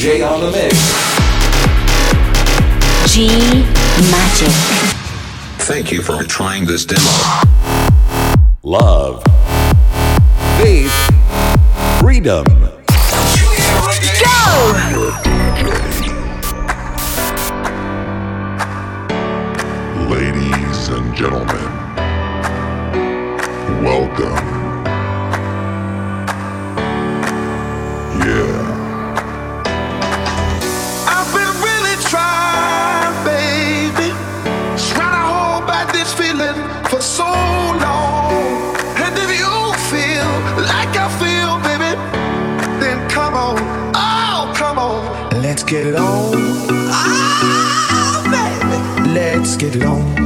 J on the mix. G Magic. Thank you for trying this demo. Love. Faith. Freedom. Go! Ladies and gentlemen, welcome get it on. Ah, baby. Let's get it on.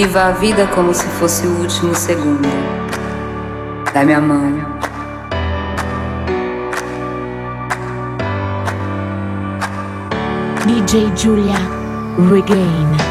Viva a vida como se fosse o último segundo. Da minha mãe. mão. DJ Julia Regain.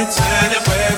Thank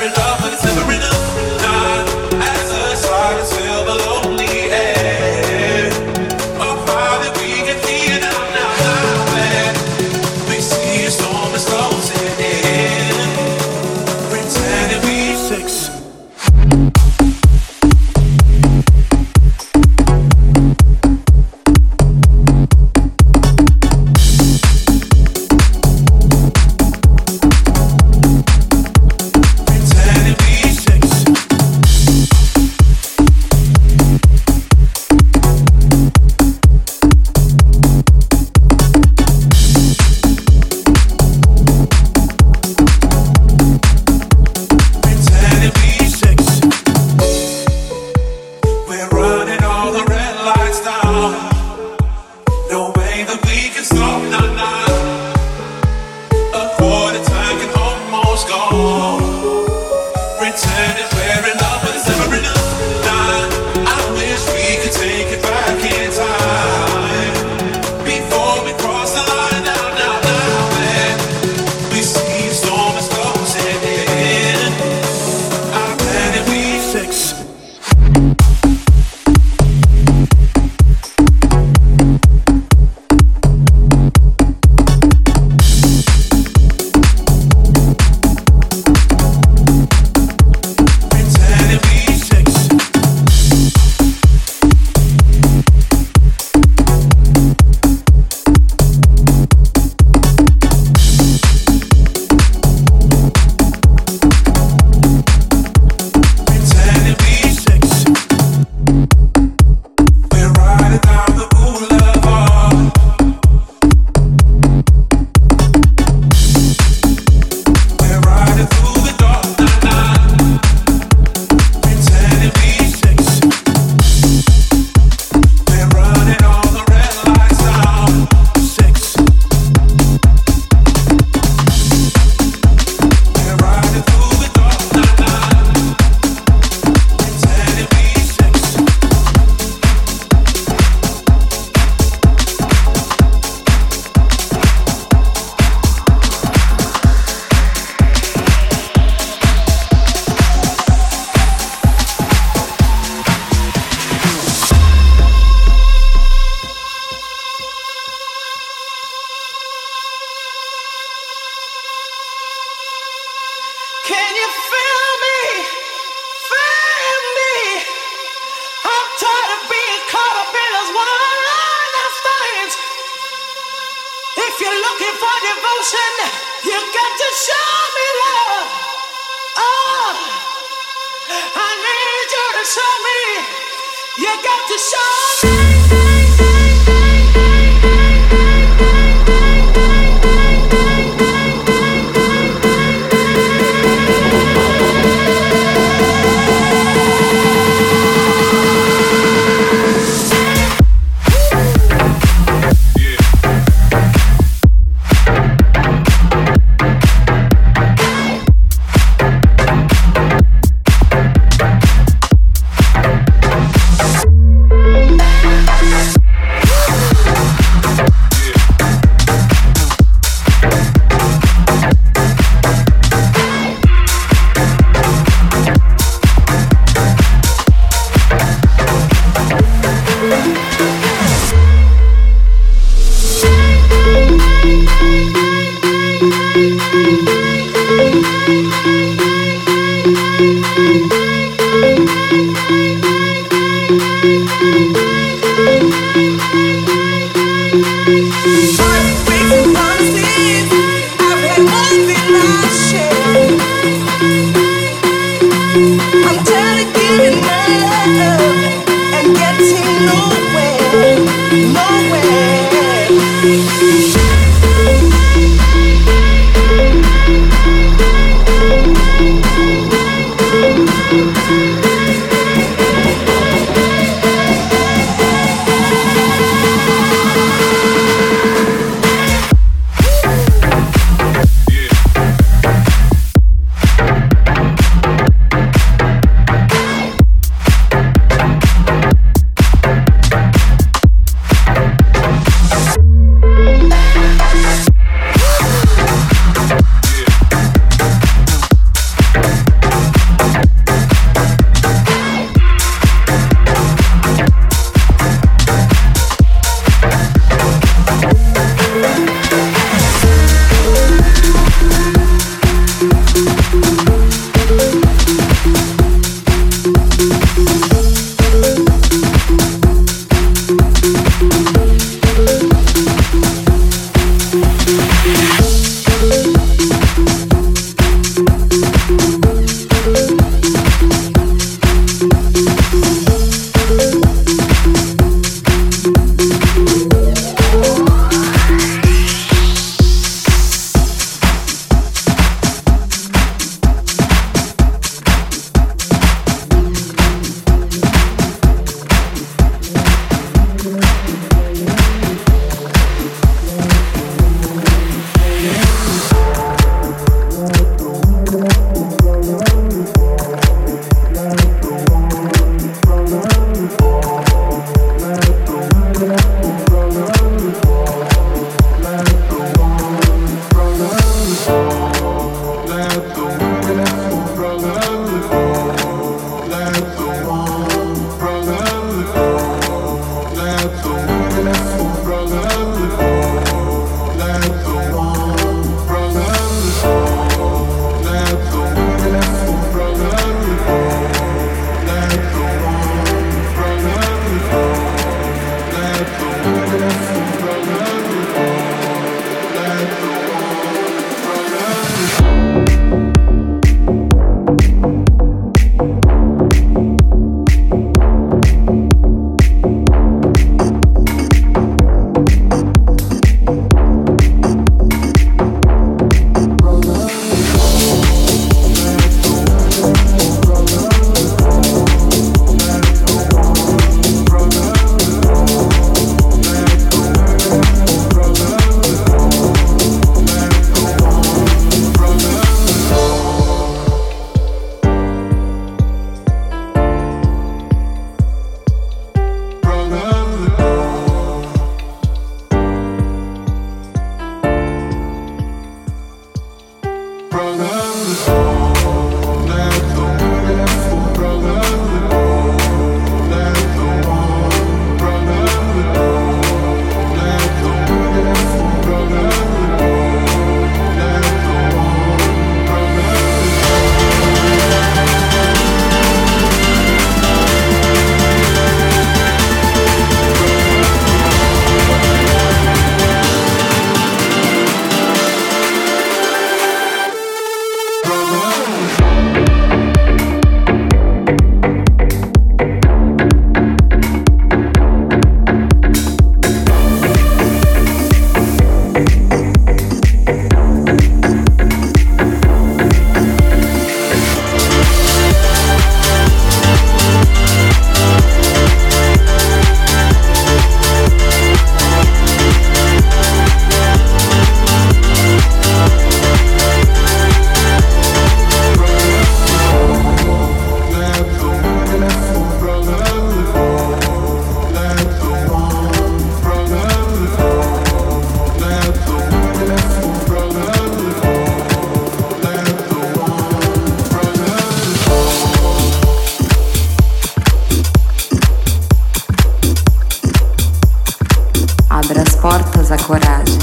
das portas a coragem.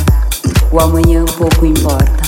O amanhã pouco importa.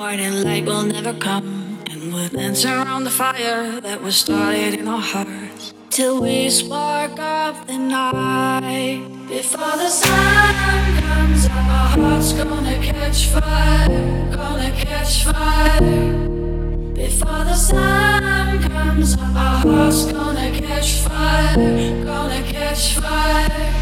morning light will never come, and we'll dance around the fire that was started in our hearts till we spark up the night. Before the sun comes up, our hearts gonna catch fire, gonna catch fire. Before the sun comes up, our hearts gonna catch fire, gonna catch fire.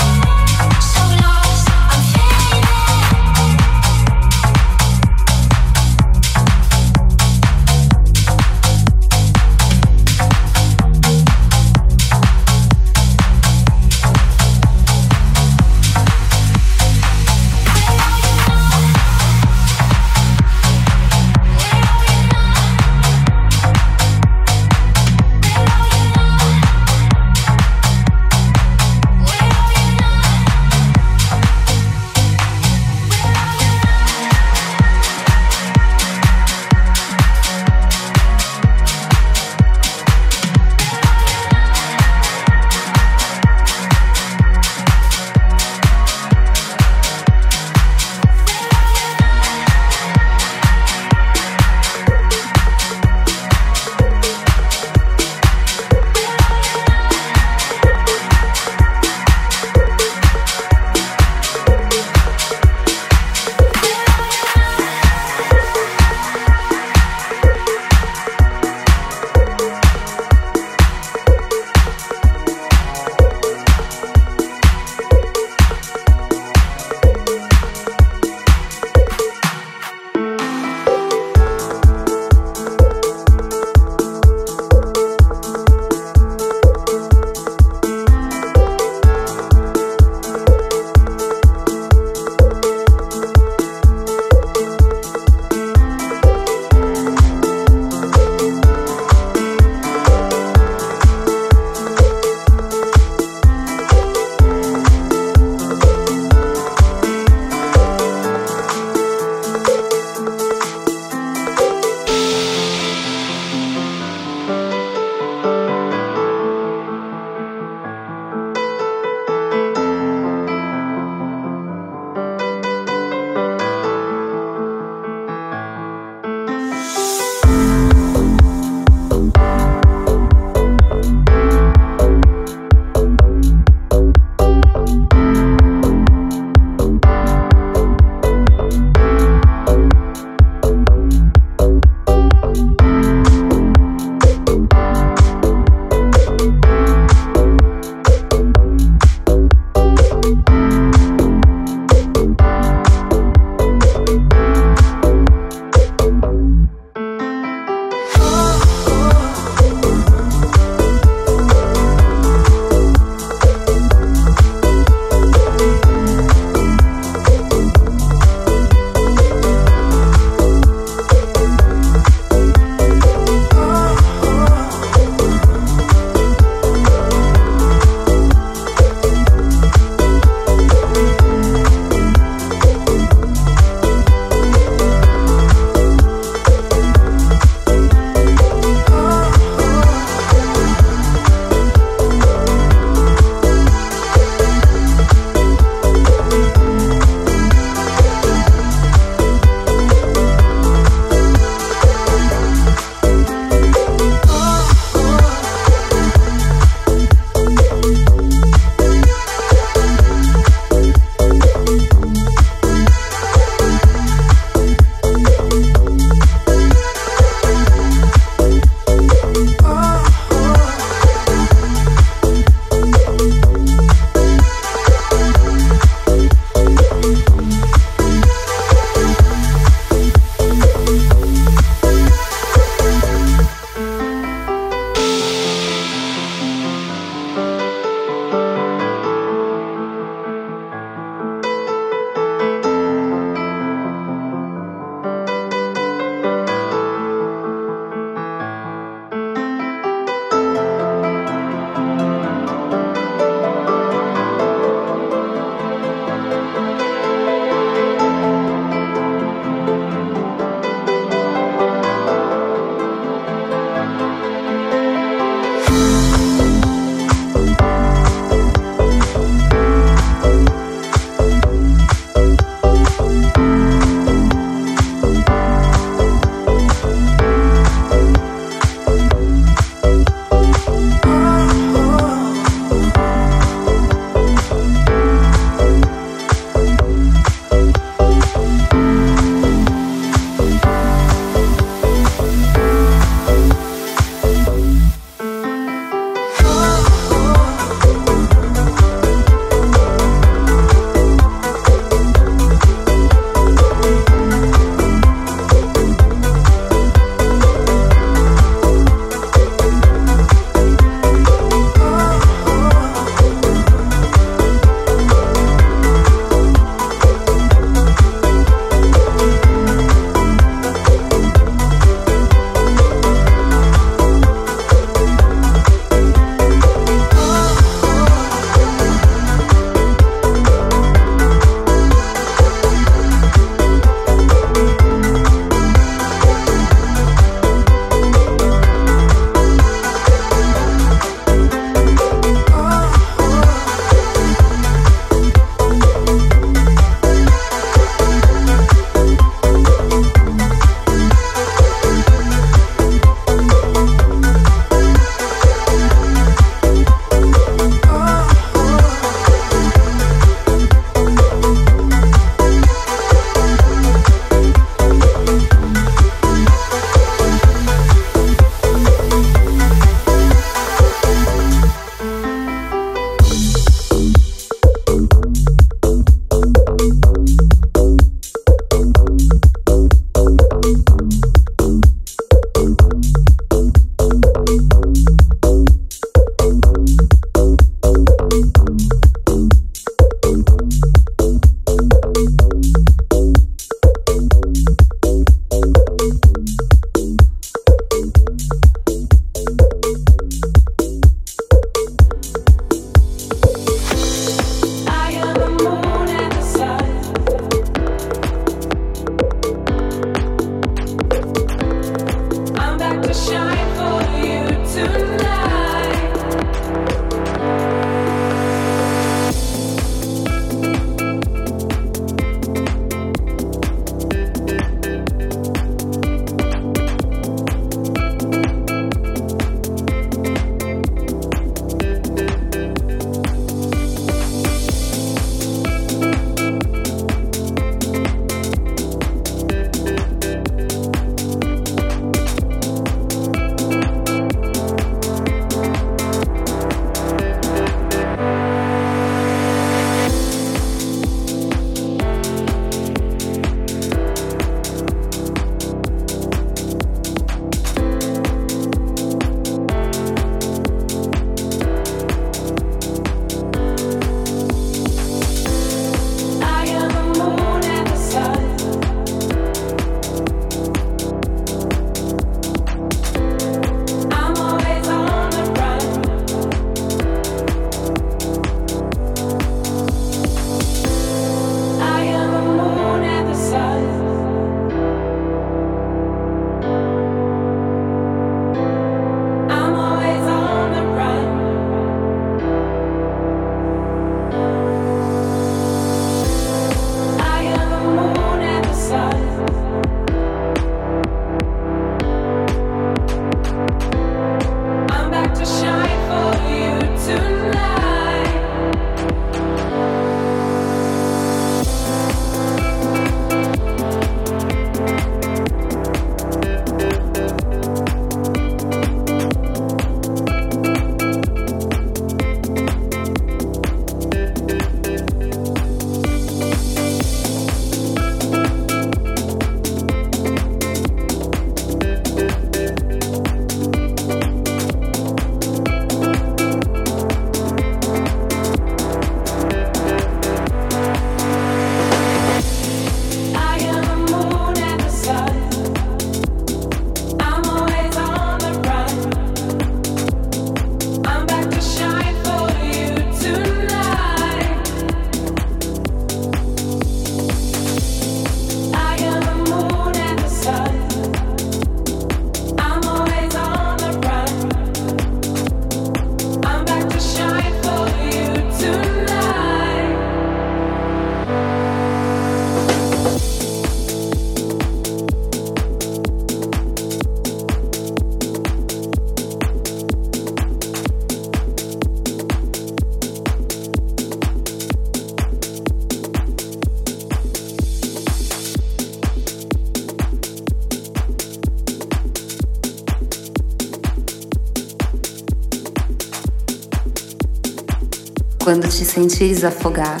Quando te sentires afogar,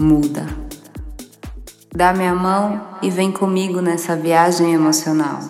muda. Dá minha mão e vem comigo nessa viagem emocional.